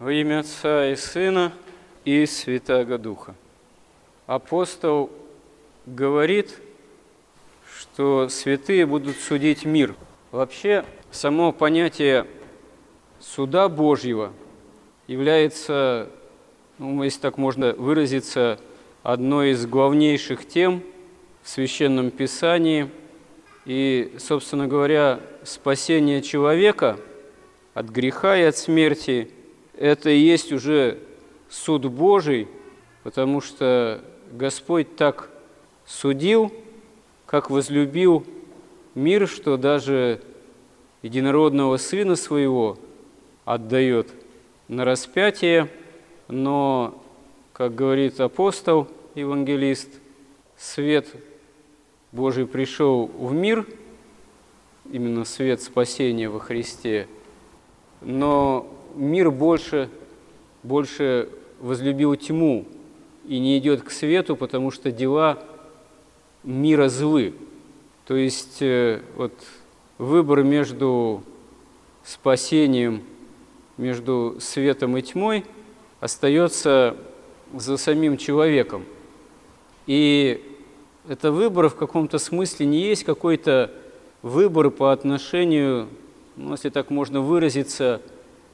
Во имя Отца и Сына и Святаго Духа. Апостол говорит, что святые будут судить мир. Вообще, само понятие суда Божьего является, ну, если так можно выразиться, одной из главнейших тем в Священном Писании. И, собственно говоря, спасение человека от греха и от смерти – это и есть уже суд Божий, потому что Господь так судил, как возлюбил мир, что даже единородного Сына Своего отдает на распятие, но, как говорит апостол, евангелист, свет Божий пришел в мир, именно свет спасения во Христе, но мир больше, больше возлюбил тьму и не идет к свету, потому что дела мира злы. То есть э, вот выбор между спасением, между светом и тьмой остается за самим человеком. И это выбор в каком-то смысле не есть какой-то выбор по отношению, ну, если так можно выразиться,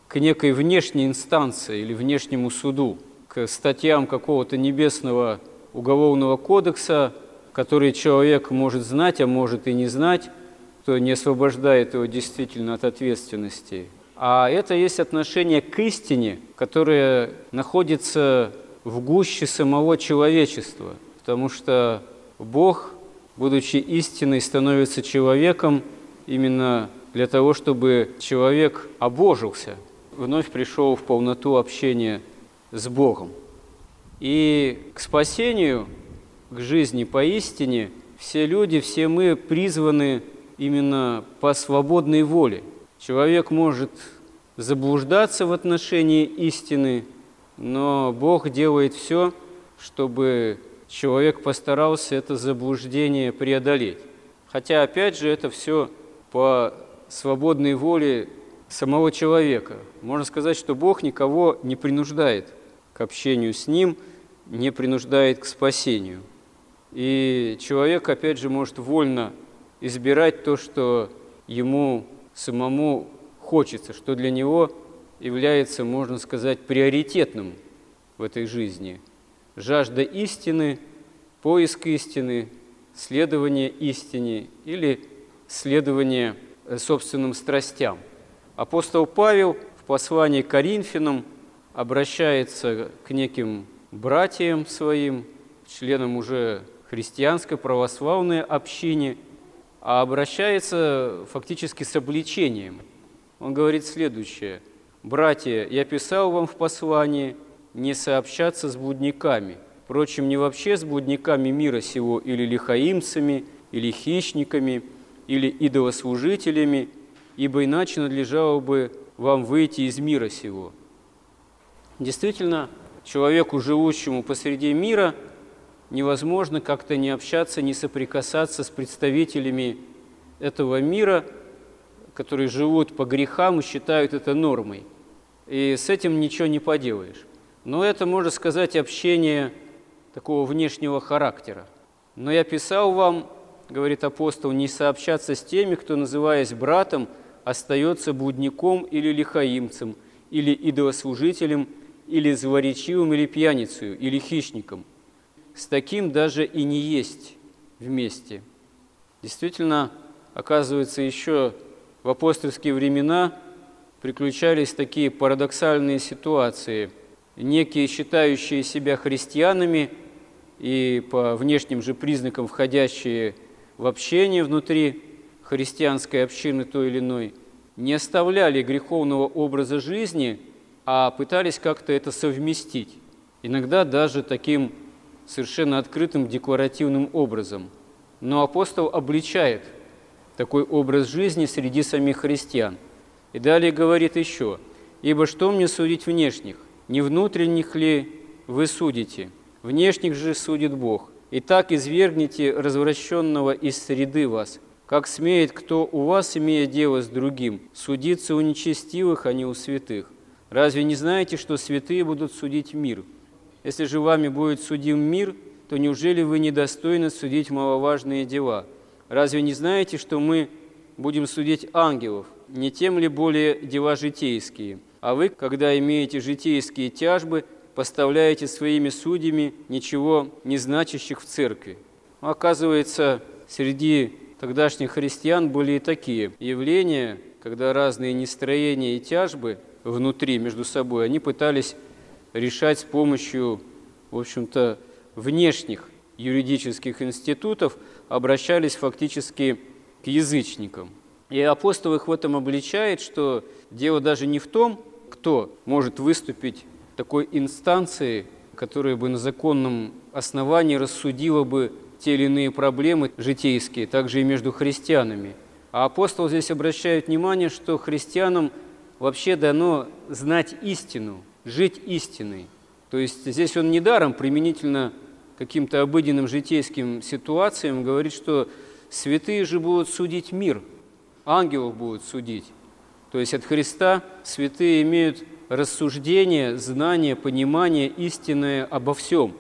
к некой внешней инстанции или внешнему суду, к статьям какого-то небесного уголовного кодекса, который человек может знать, а может и не знать, то не освобождает его действительно от ответственности. А это есть отношение к истине, которое находится в гуще самого человечества, потому что Бог, будучи истиной, становится человеком именно для того, чтобы человек обожился, вновь пришел в полноту общения с Богом. И к спасению, к жизни поистине все люди, все мы призваны именно по свободной воле. Человек может заблуждаться в отношении истины, но Бог делает все, чтобы человек постарался это заблуждение преодолеть. Хотя, опять же, это все по свободной воле самого человека. Можно сказать, что Бог никого не принуждает к общению с Ним, не принуждает к спасению. И человек, опять же, может вольно избирать то, что ему самому хочется, что для него является, можно сказать, приоритетным в этой жизни. Жажда истины, поиск истины, следование истине или следование э, собственным страстям. Апостол Павел в послании к Коринфянам обращается к неким братьям своим, членам уже христианской православной общине, а обращается фактически с обличением. Он говорит следующее. «Братья, я писал вам в послании не сообщаться с блудниками, впрочем, не вообще с блудниками мира сего или лихаимцами, или хищниками, или идолослужителями, ибо иначе надлежало бы вам выйти из мира сего». Действительно, человеку, живущему посреди мира – невозможно как-то не общаться, не соприкасаться с представителями этого мира, которые живут по грехам и считают это нормой. И с этим ничего не поделаешь. Но это, можно сказать, общение такого внешнего характера. Но я писал вам, говорит апостол, не сообщаться с теми, кто, называясь братом, остается блудником или лихаимцем, или идолослужителем, или злоречивым, или пьяницей, или хищником – с таким даже и не есть вместе. Действительно, оказывается, еще в апостольские времена приключались такие парадоксальные ситуации. Некие, считающие себя христианами и по внешним же признакам входящие в общение внутри христианской общины той или иной, не оставляли греховного образа жизни, а пытались как-то это совместить. Иногда даже таким совершенно открытым декларативным образом. Но апостол обличает такой образ жизни среди самих христиан. И далее говорит еще, «Ибо что мне судить внешних? Не внутренних ли вы судите? Внешних же судит Бог. Итак, извергните развращенного из среды вас, как смеет кто у вас, имея дело с другим, судиться у нечестивых, а не у святых. Разве не знаете, что святые будут судить мир? Если же вами будет судим мир, то неужели вы недостойны судить маловажные дела? Разве не знаете, что мы будем судить ангелов? Не тем ли более дела житейские? А вы, когда имеете житейские тяжбы, поставляете своими судьями ничего не значащих в церкви. Оказывается, среди тогдашних христиан были и такие явления, когда разные нестроения и тяжбы внутри между собой, они пытались решать с помощью, в общем-то, внешних юридических институтов, обращались фактически к язычникам. И апостол их в этом обличает, что дело даже не в том, кто может выступить такой инстанцией, которая бы на законном основании рассудила бы те или иные проблемы житейские, также и между христианами. А апостол здесь обращает внимание, что христианам вообще дано знать истину, жить истиной. То есть здесь он недаром применительно каким-то обыденным житейским ситуациям говорит, что святые же будут судить мир, ангелов будут судить. То есть от Христа святые имеют рассуждение, знание, понимание истинное обо всем.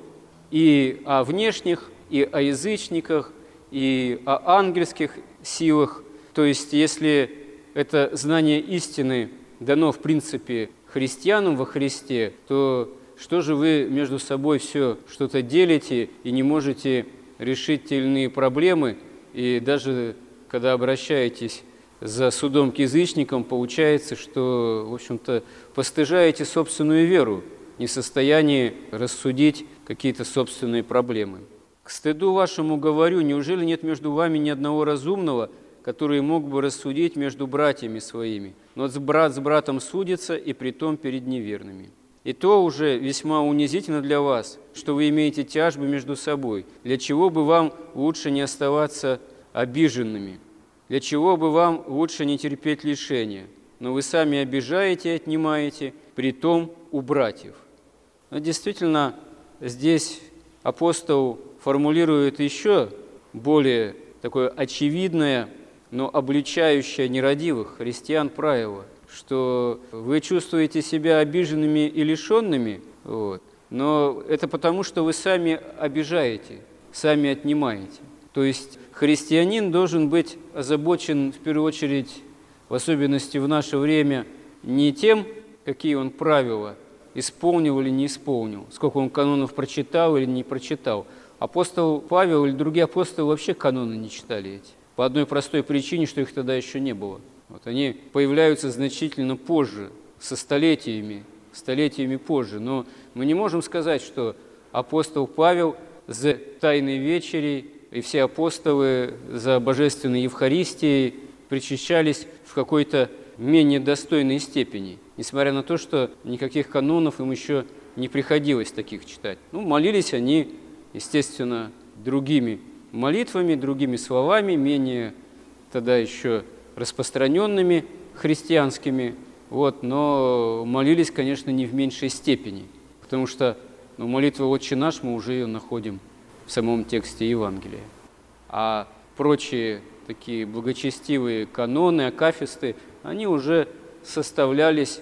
И о внешних, и о язычниках, и о ангельских силах. То есть если это знание истины дано, в принципе, христианам во Христе, то что же вы между собой все что-то делите и не можете решить те или иные проблемы, и даже когда обращаетесь за судом к язычникам, получается, что, в общем-то, постыжаете собственную веру, не в состоянии рассудить какие-то собственные проблемы. К стыду вашему говорю, неужели нет между вами ни одного разумного, который мог бы рассудить между братьями своими? Но брат с братом судится, и притом перед неверными. И то уже весьма унизительно для вас, что вы имеете тяжбы между собой. Для чего бы вам лучше не оставаться обиженными? Для чего бы вам лучше не терпеть лишения? Но вы сами обижаете и отнимаете, при том у братьев. Но действительно, здесь апостол формулирует еще более такое очевидное, но обличающее нерадивых христиан правило – что вы чувствуете себя обиженными и лишенными, вот, но это потому, что вы сами обижаете, сами отнимаете. То есть христианин должен быть озабочен в первую очередь, в особенности в наше время, не тем, какие он правила исполнил или не исполнил, сколько он канонов прочитал или не прочитал. Апостол Павел или другие апостолы вообще каноны не читали эти. По одной простой причине, что их тогда еще не было – вот они появляются значительно позже, со столетиями, столетиями позже. Но мы не можем сказать, что апостол Павел за Тайной Вечерей и все апостолы за Божественной Евхаристией причащались в какой-то менее достойной степени, несмотря на то, что никаких канонов им еще не приходилось таких читать. Ну, молились они, естественно, другими молитвами, другими словами, менее тогда еще распространенными христианскими, вот, но молились, конечно, не в меньшей степени, потому что ну, молитва «Отче наш» мы уже ее находим в самом тексте Евангелия. А прочие такие благочестивые каноны, акафисты, они уже составлялись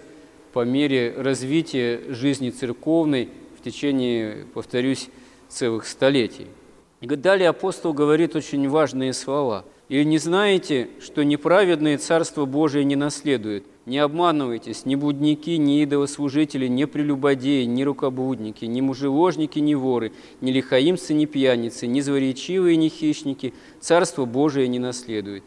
по мере развития жизни церковной в течение, повторюсь, целых столетий. И далее апостол говорит очень важные слова – или не знаете, что неправедные Царство Божие не наследуют? Не обманывайтесь, ни будники, ни идолослужители, ни прелюбодеи, ни рукоблудники, ни мужеложники, ни воры, ни лихаимцы, ни пьяницы, ни зворечивые, ни хищники Царство Божие не наследует.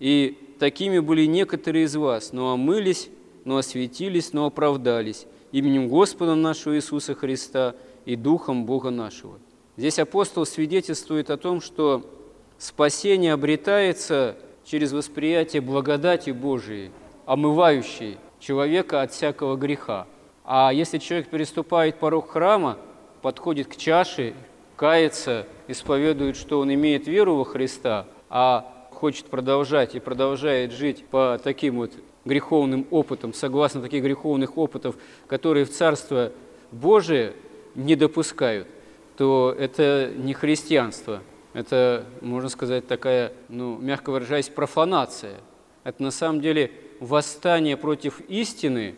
И такими были некоторые из вас, но омылись, но осветились, но оправдались именем Господа нашего Иисуса Христа и Духом Бога нашего. Здесь апостол свидетельствует о том, что Спасение обретается через восприятие благодати Божией, омывающей человека от всякого греха. А если человек переступает порог храма, подходит к чаше, кается, исповедует, что он имеет веру во Христа, а хочет продолжать и продолжает жить по таким вот греховным опытам, согласно таких греховных опытов, которые в Царство Божие не допускают, то это не христианство – это, можно сказать, такая, ну, мягко выражаясь, профанация. Это на самом деле восстание против истины,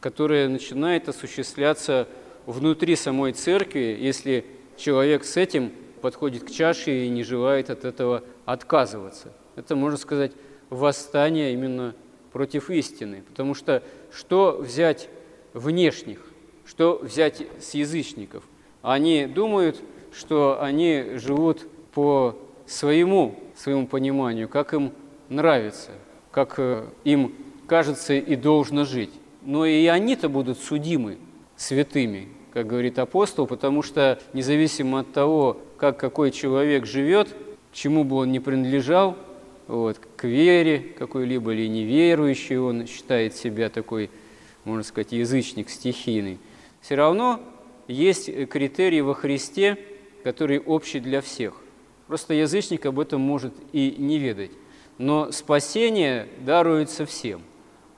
которое начинает осуществляться внутри самой церкви, если человек с этим подходит к чаше и не желает от этого отказываться. Это, можно сказать, восстание именно против истины. Потому что что взять внешних, что взять с язычников? Они думают, что они живут по своему, своему пониманию, как им нравится, как э, им кажется и должно жить. Но и они-то будут судимы святыми, как говорит апостол, потому что независимо от того, как какой человек живет, чему бы он ни принадлежал, вот, к вере какой-либо или неверующий, он считает себя такой, можно сказать, язычник стихийный, все равно есть критерии во Христе, которые общие для всех. Просто язычник об этом может и не ведать. Но спасение даруется всем.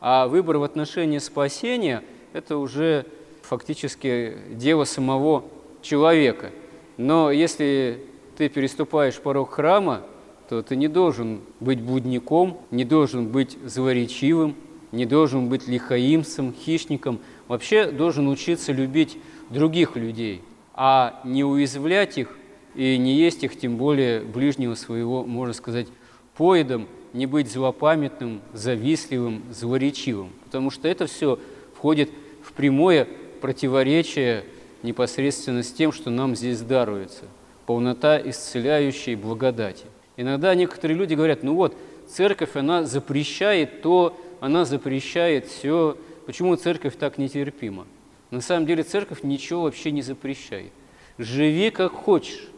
А выбор в отношении спасения – это уже фактически дело самого человека. Но если ты переступаешь порог храма, то ты не должен быть будником, не должен быть злоречивым, не должен быть лихаимцем, хищником. Вообще должен учиться любить других людей, а не уязвлять их и не есть их, тем более ближнего своего, можно сказать, поедом, не быть злопамятным, завистливым, злоречивым. Потому что это все входит в прямое противоречие непосредственно с тем, что нам здесь даруется. Полнота исцеляющей благодати. Иногда некоторые люди говорят, ну вот, церковь, она запрещает то, она запрещает все. Почему церковь так нетерпима? На самом деле церковь ничего вообще не запрещает. Живи как хочешь.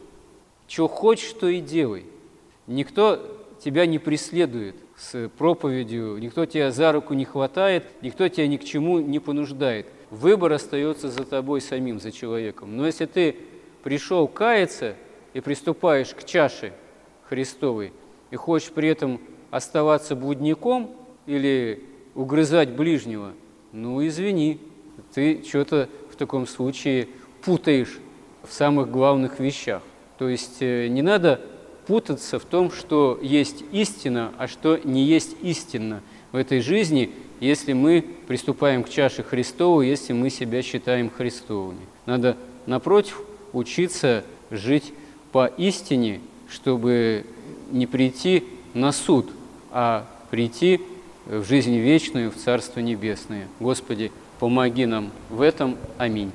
Что хочешь, то и делай. Никто тебя не преследует с проповедью, никто тебя за руку не хватает, никто тебя ни к чему не понуждает. Выбор остается за тобой самим, за человеком. Но если ты пришел каяться и приступаешь к чаше Христовой, и хочешь при этом оставаться блудником или угрызать ближнего, ну извини, ты что-то в таком случае путаешь в самых главных вещах. То есть э, не надо путаться в том, что есть истина, а что не есть истина в этой жизни, если мы приступаем к чаше Христову, если мы себя считаем Христовыми. Надо, напротив, учиться жить по истине, чтобы не прийти на суд, а прийти в жизнь вечную, в Царство Небесное. Господи, помоги нам в этом. Аминь.